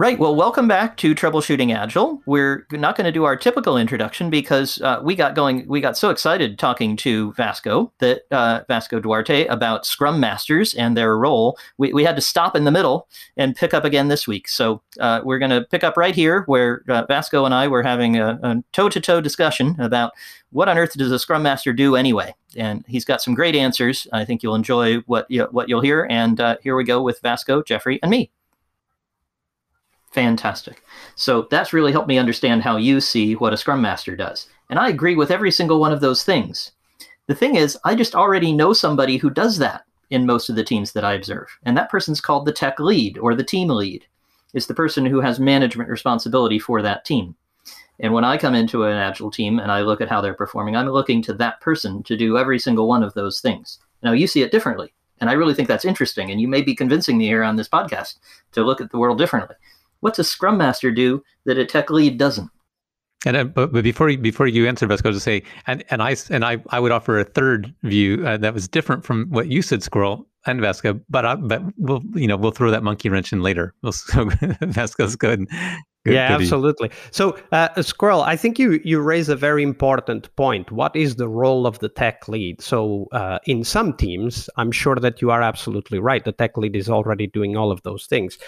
Right. Well, welcome back to Troubleshooting Agile. We're not going to do our typical introduction because uh, we got going. We got so excited talking to Vasco that uh, Vasco Duarte about Scrum Masters and their role. We, we had to stop in the middle and pick up again this week. So uh, we're going to pick up right here where uh, Vasco and I were having a toe to toe discussion about what on earth does a Scrum Master do anyway. And he's got some great answers. I think you'll enjoy what you, what you'll hear. And uh, here we go with Vasco, Jeffrey, and me. Fantastic. So that's really helped me understand how you see what a Scrum Master does. And I agree with every single one of those things. The thing is, I just already know somebody who does that in most of the teams that I observe. And that person's called the tech lead or the team lead. It's the person who has management responsibility for that team. And when I come into an agile team and I look at how they're performing, I'm looking to that person to do every single one of those things. Now, you see it differently. And I really think that's interesting. And you may be convincing me here on this podcast to look at the world differently. What's a scrum master do that a tech lead doesn't? And uh, but, but before you, before you answer, Vasco, to say, and and I and I I would offer a third view uh, that was different from what you said, Squirrel and Vasco. But I, but we'll you know we'll throw that monkey wrench in later. We'll, so Vasco's good. Good, yeah, goodie. absolutely. So, uh, Squirrel, I think you you raise a very important point. What is the role of the tech lead? So, uh, in some teams, I'm sure that you are absolutely right. The tech lead is already doing all of those things.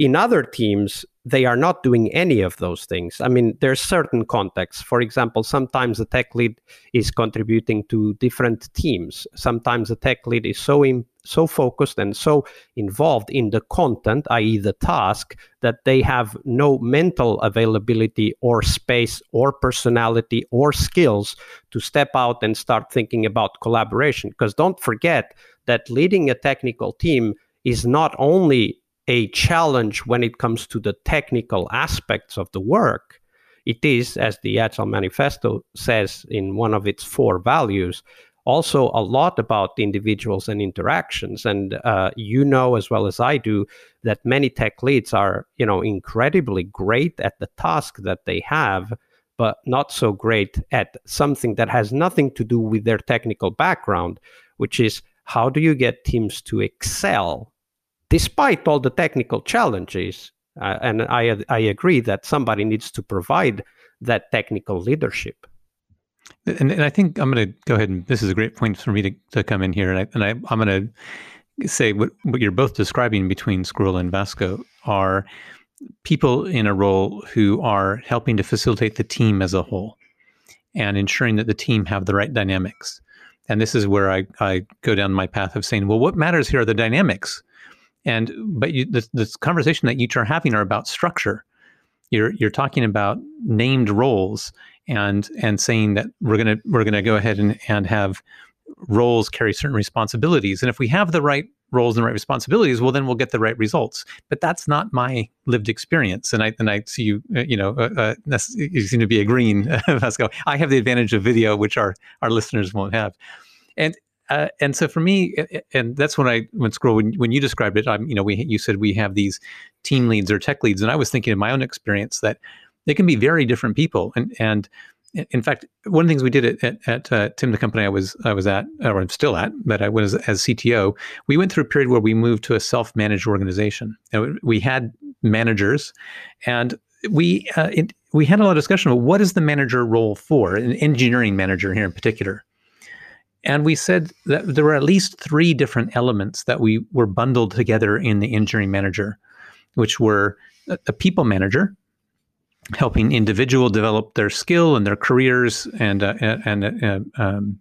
In other teams, they are not doing any of those things. I mean, there's certain contexts. For example, sometimes the tech lead is contributing to different teams. Sometimes the tech lead is so in, so focused and so involved in the content, i.e., the task, that they have no mental availability or space or personality or skills to step out and start thinking about collaboration. Because don't forget that leading a technical team is not only a challenge when it comes to the technical aspects of the work. It is, as the Agile Manifesto says in one of its four values, also a lot about individuals and interactions. And uh, you know as well as I do that many tech leads are, you know, incredibly great at the task that they have, but not so great at something that has nothing to do with their technical background, which is how do you get teams to excel despite all the technical challenges. Uh, and I, I agree that somebody needs to provide that technical leadership. And, and I think I'm going to go ahead and this is a great point for me to, to come in here. And, I, and I, I'm going to say what, what you're both describing between Squirrel and Vasco are people in a role who are helping to facilitate the team as a whole and ensuring that the team have the right dynamics. And this is where I, I go down my path of saying, well, what matters here are the dynamics and but you, this, this conversation that you two are having are about structure. You're you're talking about named roles and and saying that we're gonna we're gonna go ahead and, and have roles carry certain responsibilities. And if we have the right roles and right responsibilities, well, then we'll get the right results. But that's not my lived experience. And I and I see you, uh, you know, uh, uh, you seem to be agreeing, Vasco. I have the advantage of video, which our our listeners won't have. And uh, and so for me, and that's when I when Squirrel when, when you described it, I'm you know we you said we have these team leads or tech leads, and I was thinking in my own experience that they can be very different people, and and in fact, one of the things we did at, at, at uh, Tim, the company I was I was at, or I'm still at, but I was as CTO, we went through a period where we moved to a self-managed organization. And we had managers, and we uh, it, we had a lot of discussion about what is the manager role for, an engineering manager here in particular. And we said that there were at least three different elements that we were bundled together in the engineering manager, which were a, a people manager, helping individual develop their skill and their careers, and uh, and uh, um,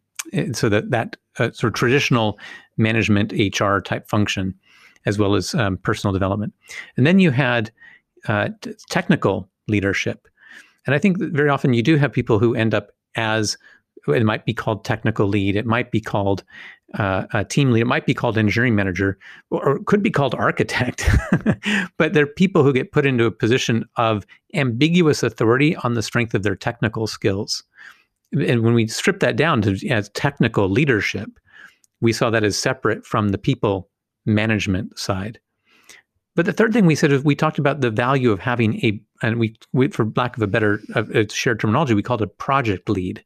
so that that uh, sort of traditional management HR type function, as well as um, personal development. And then you had uh, t- technical leadership, and I think very often you do have people who end up as it might be called technical lead. It might be called uh, a team lead. It might be called engineering manager, or it could be called architect. but they're people who get put into a position of ambiguous authority on the strength of their technical skills. And when we strip that down to as technical leadership, we saw that as separate from the people management side. But the third thing we said is we talked about the value of having a, and we, we for lack of a better uh, shared terminology, we called it project lead.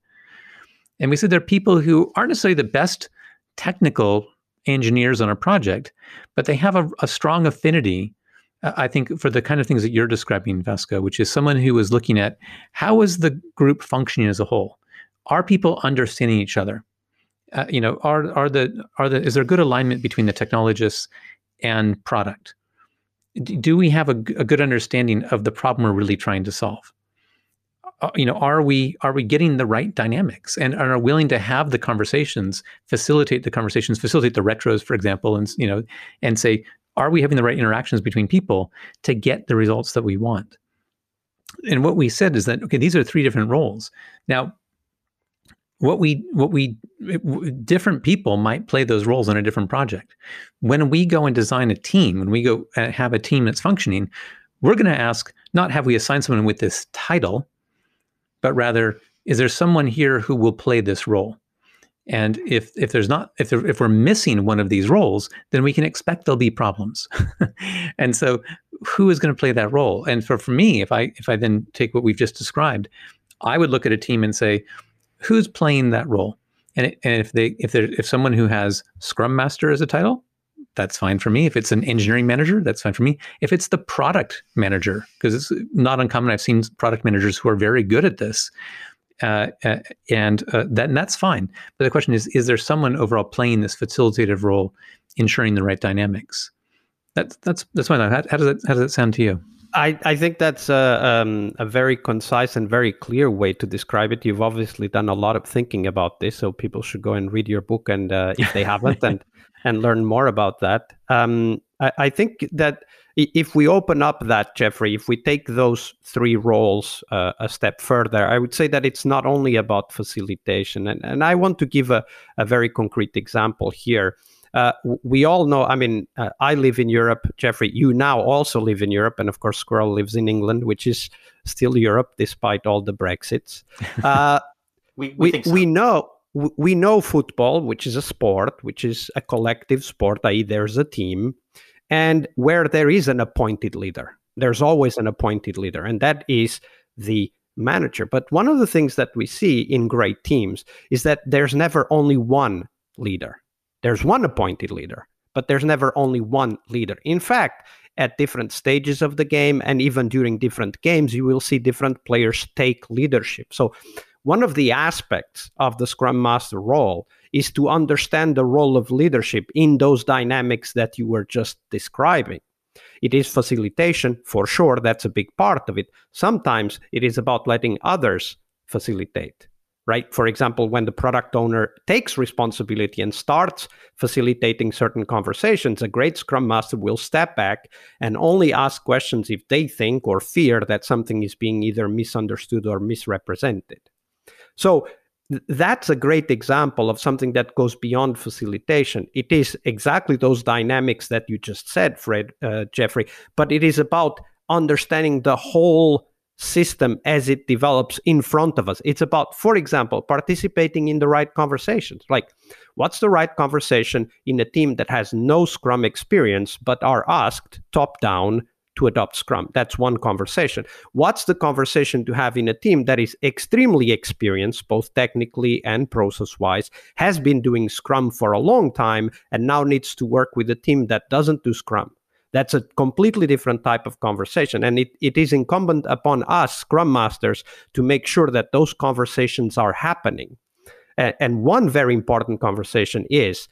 And we said there are people who aren't necessarily the best technical engineers on a project, but they have a, a strong affinity I think for the kind of things that you're describing, Vasco, which is someone who is looking at how is the group functioning as a whole? Are people understanding each other? Uh, you know, are are the are the is there good alignment between the technologists and product? Do we have a, a good understanding of the problem we're really trying to solve? Uh, you know, are we are we getting the right dynamics and are willing to have the conversations, facilitate the conversations, facilitate the retros, for example, and you know, and say, are we having the right interactions between people to get the results that we want? And what we said is that okay, these are three different roles. Now, what we what we different people might play those roles in a different project. When we go and design a team, when we go have a team that's functioning, we're going to ask not have we assigned someone with this title, but rather is there someone here who will play this role? And if if there's not if there, if we're missing one of these roles, then we can expect there'll be problems. and so, who is going to play that role? And for for me, if I if I then take what we've just described, I would look at a team and say, who's playing that role? And, and if they if there if someone who has Scrum Master as a title, that's fine for me. If it's an engineering manager, that's fine for me. If it's the product manager, because it's not uncommon, I've seen product managers who are very good at this, uh, uh, and uh, that and that's fine. But the question is, is there someone overall playing this facilitative role, ensuring the right dynamics? That's that's that's fine. How, how does that how does that sound to you? I, I think that's a, um, a very concise and very clear way to describe it. You've obviously done a lot of thinking about this, so people should go and read your book, and uh, if they haven't, and and learn more about that. Um, I, I, think that if we open up that, Jeffrey, if we take those three roles uh, a step further, I would say that it's not only about facilitation. And, and I want to give a, a very concrete example here. Uh, we all know, I mean, uh, I live in Europe. Jeffrey, you now also live in Europe. And of course, Squirrel lives in England, which is still Europe despite all the Brexits. Uh, we, we, we, so. we know we know football, which is a sport, which is a collective sport, i.e., there's a team and where there is an appointed leader. There's always an appointed leader, and that is the manager. But one of the things that we see in great teams is that there's never only one leader. There's one appointed leader, but there's never only one leader. In fact, at different stages of the game and even during different games, you will see different players take leadership. So, one of the aspects of the Scrum Master role is to understand the role of leadership in those dynamics that you were just describing. It is facilitation, for sure, that's a big part of it. Sometimes it is about letting others facilitate, right? For example, when the product owner takes responsibility and starts facilitating certain conversations, a great scrum master will step back and only ask questions if they think or fear that something is being either misunderstood or misrepresented. So that's a great example of something that goes beyond facilitation. It is exactly those dynamics that you just said, Fred, uh, Jeffrey, but it is about understanding the whole system as it develops in front of us. It's about, for example, participating in the right conversations. Like, what's the right conversation in a team that has no Scrum experience but are asked top down to adopt Scrum. That's one conversation. What's the conversation to have in a team that is extremely experienced, both technically and process wise, has been doing Scrum for a long time, and now needs to work with a team that doesn't do Scrum? That's a completely different type of conversation. And it, it is incumbent upon us, Scrum Masters, to make sure that those conversations are happening. And, and one very important conversation is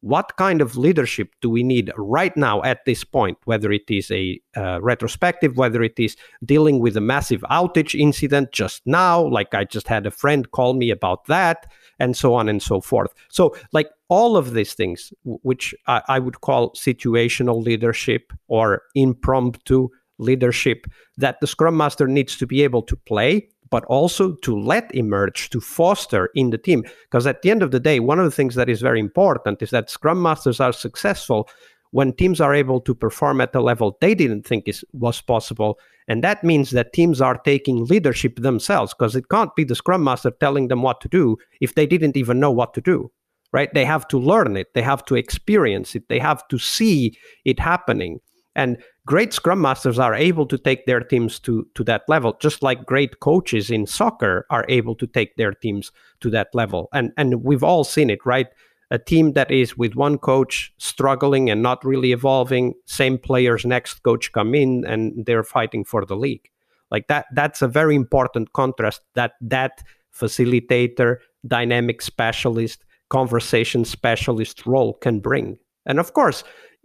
what kind of leadership do we need right now at this point whether it is a uh, retrospective whether it is dealing with a massive outage incident just now like i just had a friend call me about that and so on and so forth. So like all of these things which I, I would call situational leadership or impromptu leadership that the scrum master needs to be able to play but also to let emerge, to foster in the team. Because at the end of the day, one of the things that is very important is that Scrum Masters are successful when teams are able to perform at a level they didn't think is, was possible. And that means that teams are taking leadership themselves because it can't be the Scrum Master telling them what to do if they didn't even know what to do. Right? They have to learn it, they have to experience it, they have to see it happening. And great scrum masters are able to take their teams to, to that level, just like great coaches in soccer are able to take their teams to that level. And, and we've all seen it, right? a team that is with one coach struggling and not really evolving, same players next coach come in and they're fighting for the league. Like that that's a very important contrast that that facilitator, dynamic specialist, conversation specialist role can bring. And of course,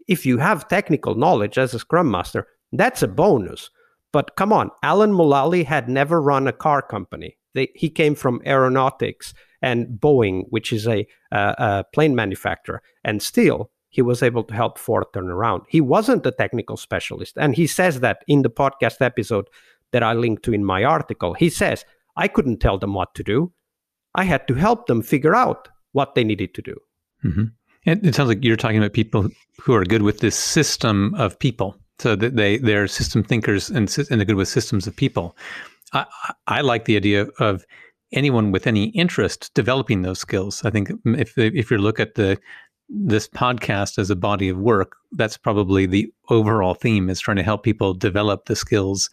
if you have technical knowledge as a scrum master, that's a bonus. But come on, Alan Mulally had never run a car company. They, he came from aeronautics and Boeing, which is a, uh, a plane manufacturer, and still he was able to help Ford turn around. He wasn't a technical specialist, and he says that in the podcast episode that I linked to in my article. He says, "I couldn't tell them what to do. I had to help them figure out what they needed to do." Mm-hmm. It, it sounds like you're talking about people who are good with this system of people so that they they're system thinkers and, and they're good with systems of people. I, I like the idea of anyone with any interest developing those skills. I think if if you look at the this podcast as a body of work, that's probably the overall theme is trying to help people develop the skills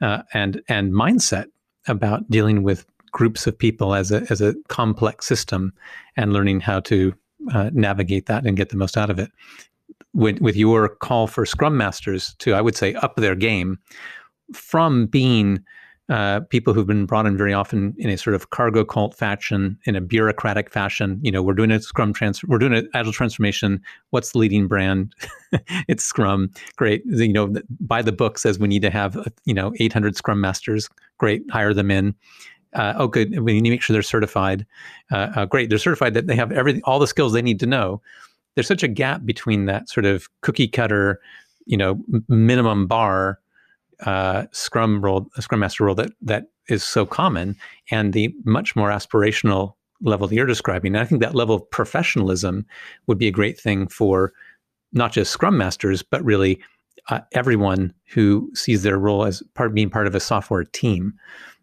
uh, and and mindset about dealing with groups of people as a as a complex system and learning how to uh, navigate that and get the most out of it with, with your call for scrum masters to, I would say, up their game from being uh, people who've been brought in very often in a sort of cargo cult fashion, in a bureaucratic fashion. You know, we're doing a Scrum transfer, we're doing an agile transformation. What's the leading brand? it's Scrum. Great. You know, by the book says we need to have you know 800 Scrum masters. Great, hire them in. Uh, oh, good. We need to make sure they're certified. Uh, uh, great, they're certified that they have everything, all the skills they need to know there's such a gap between that sort of cookie cutter, you know, minimum bar uh, Scrum role, Scrum Master role that that is so common, and the much more aspirational level that you're describing. And I think that level of professionalism would be a great thing for not just Scrum Masters, but really uh, everyone who sees their role as part being part of a software team.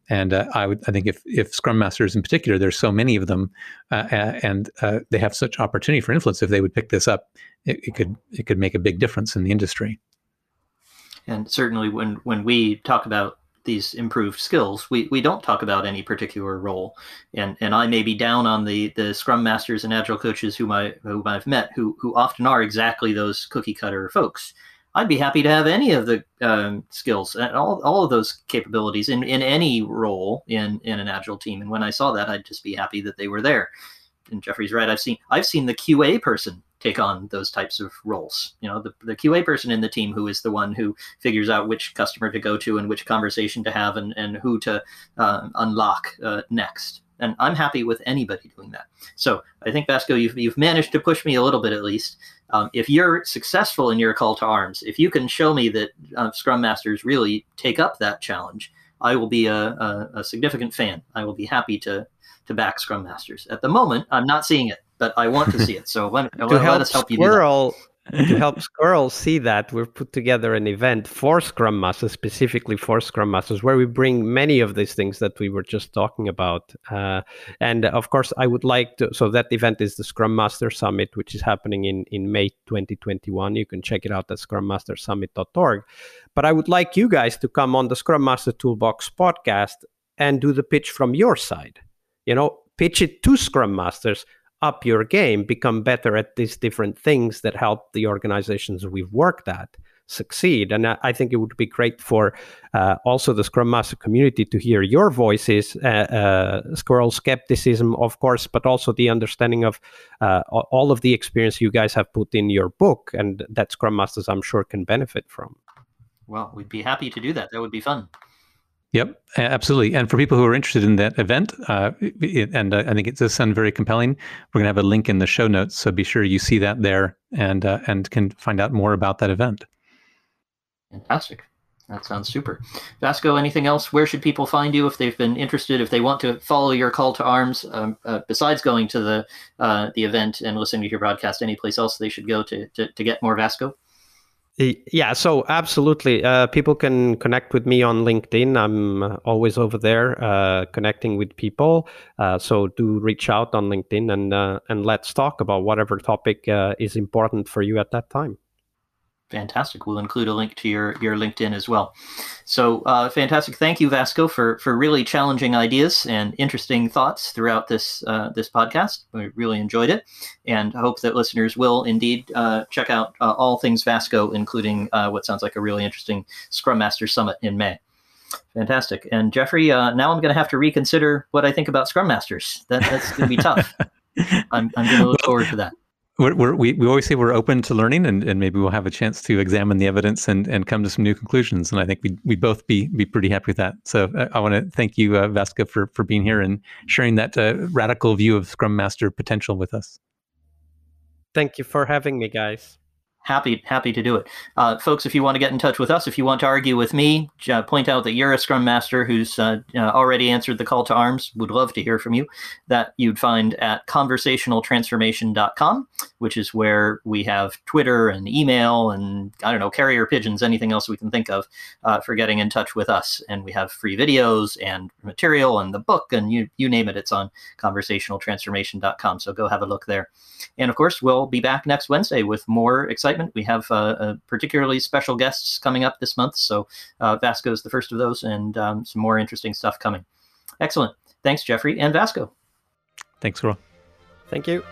And uh, I would, I think, if if Scrum Masters in particular, there's so many of them, uh, and uh, they have such opportunity for influence. If they would pick this up, it, it, could it could make a big difference in the industry. And certainly, when when we talk about these improved skills, we, we don't talk about any particular role. And and I may be down on the the Scrum Masters and Agile coaches whom I whom I've met, who who often are exactly those cookie cutter folks. I'd be happy to have any of the um, skills and all, all of those capabilities in, in any role in, in an agile team. And when I saw that, I'd just be happy that they were there. And Jeffrey's right. I've seen I've seen the QA person take on those types of roles. You know, the, the QA person in the team who is the one who figures out which customer to go to and which conversation to have and, and who to uh, unlock uh, next. And I'm happy with anybody doing that. So I think Vasco, you've, you've managed to push me a little bit at least um, if you're successful in your call to arms, if you can show me that uh, Scrum Masters really take up that challenge, I will be a, a, a, significant fan. I will be happy to to back Scrum Masters. At the moment, I'm not seeing it, but I want to see it. So let, let, let us help you. Squirrel, to help Squirrel see that, we've put together an event for Scrum Masters, specifically for Scrum Masters, where we bring many of these things that we were just talking about. Uh, and of course, I would like to. So that event is the Scrum Master Summit, which is happening in in May 2021. You can check it out at scrummastersummit.org. But I would like you guys to come on the Scrum Master Toolbox podcast and do the pitch from your side. You know, pitch it to Scrum Masters up your game, become better at these different things that help the organizations we've worked at succeed. And I, think it would be great for uh, also the Scrum Master community to hear your voices, uh, uh, Squirrel skepticism, of course, but also the understanding of uh, all of the experience you guys have put in your book and that Scrum Masters, I'm sure, can benefit from. Well, we'd be happy to do that. That would be fun. Yep, absolutely. And for people who are interested in that event, uh, it, and uh, I think it does sound very compelling, we're going to have a link in the show notes. So be sure you see that there and uh, and can find out more about that event. Fantastic. That sounds super. Vasco, anything else? Where should people find you if they've been interested, if they want to follow your call to arms, um, uh, besides going to the uh, the event and listening to your broadcast, any place else they should go to, to, to get more Vasco? Yeah, so absolutely. Uh, people can connect with me on LinkedIn. I'm uh, always over there uh, connecting with people. Uh, so do reach out on LinkedIn and uh, and let's talk about whatever topic uh, is important for you at that time. Fantastic. We'll include a link to your, your LinkedIn as well. So uh, fantastic. Thank you, Vasco, for, for really challenging ideas and interesting thoughts throughout this uh, this podcast. We really enjoyed it, and hope that listeners will indeed uh, check out uh, all things Vasco, including uh, what sounds like a really interesting Scrum Master Summit in May. Fantastic. And Jeffrey, uh, now I'm going to have to reconsider what I think about Scrum Masters. That, that's going to be tough. I'm, I'm going to look forward to that. We're, we're, we we always say we're open to learning, and, and maybe we'll have a chance to examine the evidence and, and come to some new conclusions. And I think we we both be be pretty happy with that. So uh, I want to thank you, uh, Vasco, for for being here and sharing that uh, radical view of Scrum Master potential with us. Thank you for having me, guys happy happy to do it. Uh, folks if you want to get in touch with us if you want to argue with me uh, point out that you're a scrum master who's uh, uh, already answered the call to arms would love to hear from you that you'd find at conversationaltransformation.com which is where we have twitter and email and i don't know carrier pigeons anything else we can think of uh, for getting in touch with us. And we have free videos and material and the book and you you name it it's on conversationaltransformation.com so go have a look there. And of course, we'll be back next Wednesday with more excitement. We have uh, uh, particularly special guests coming up this month. So uh, Vasco is the first of those, and um, some more interesting stuff coming. Excellent. Thanks, Jeffrey and Vasco. Thanks, Squirrel. Thank you.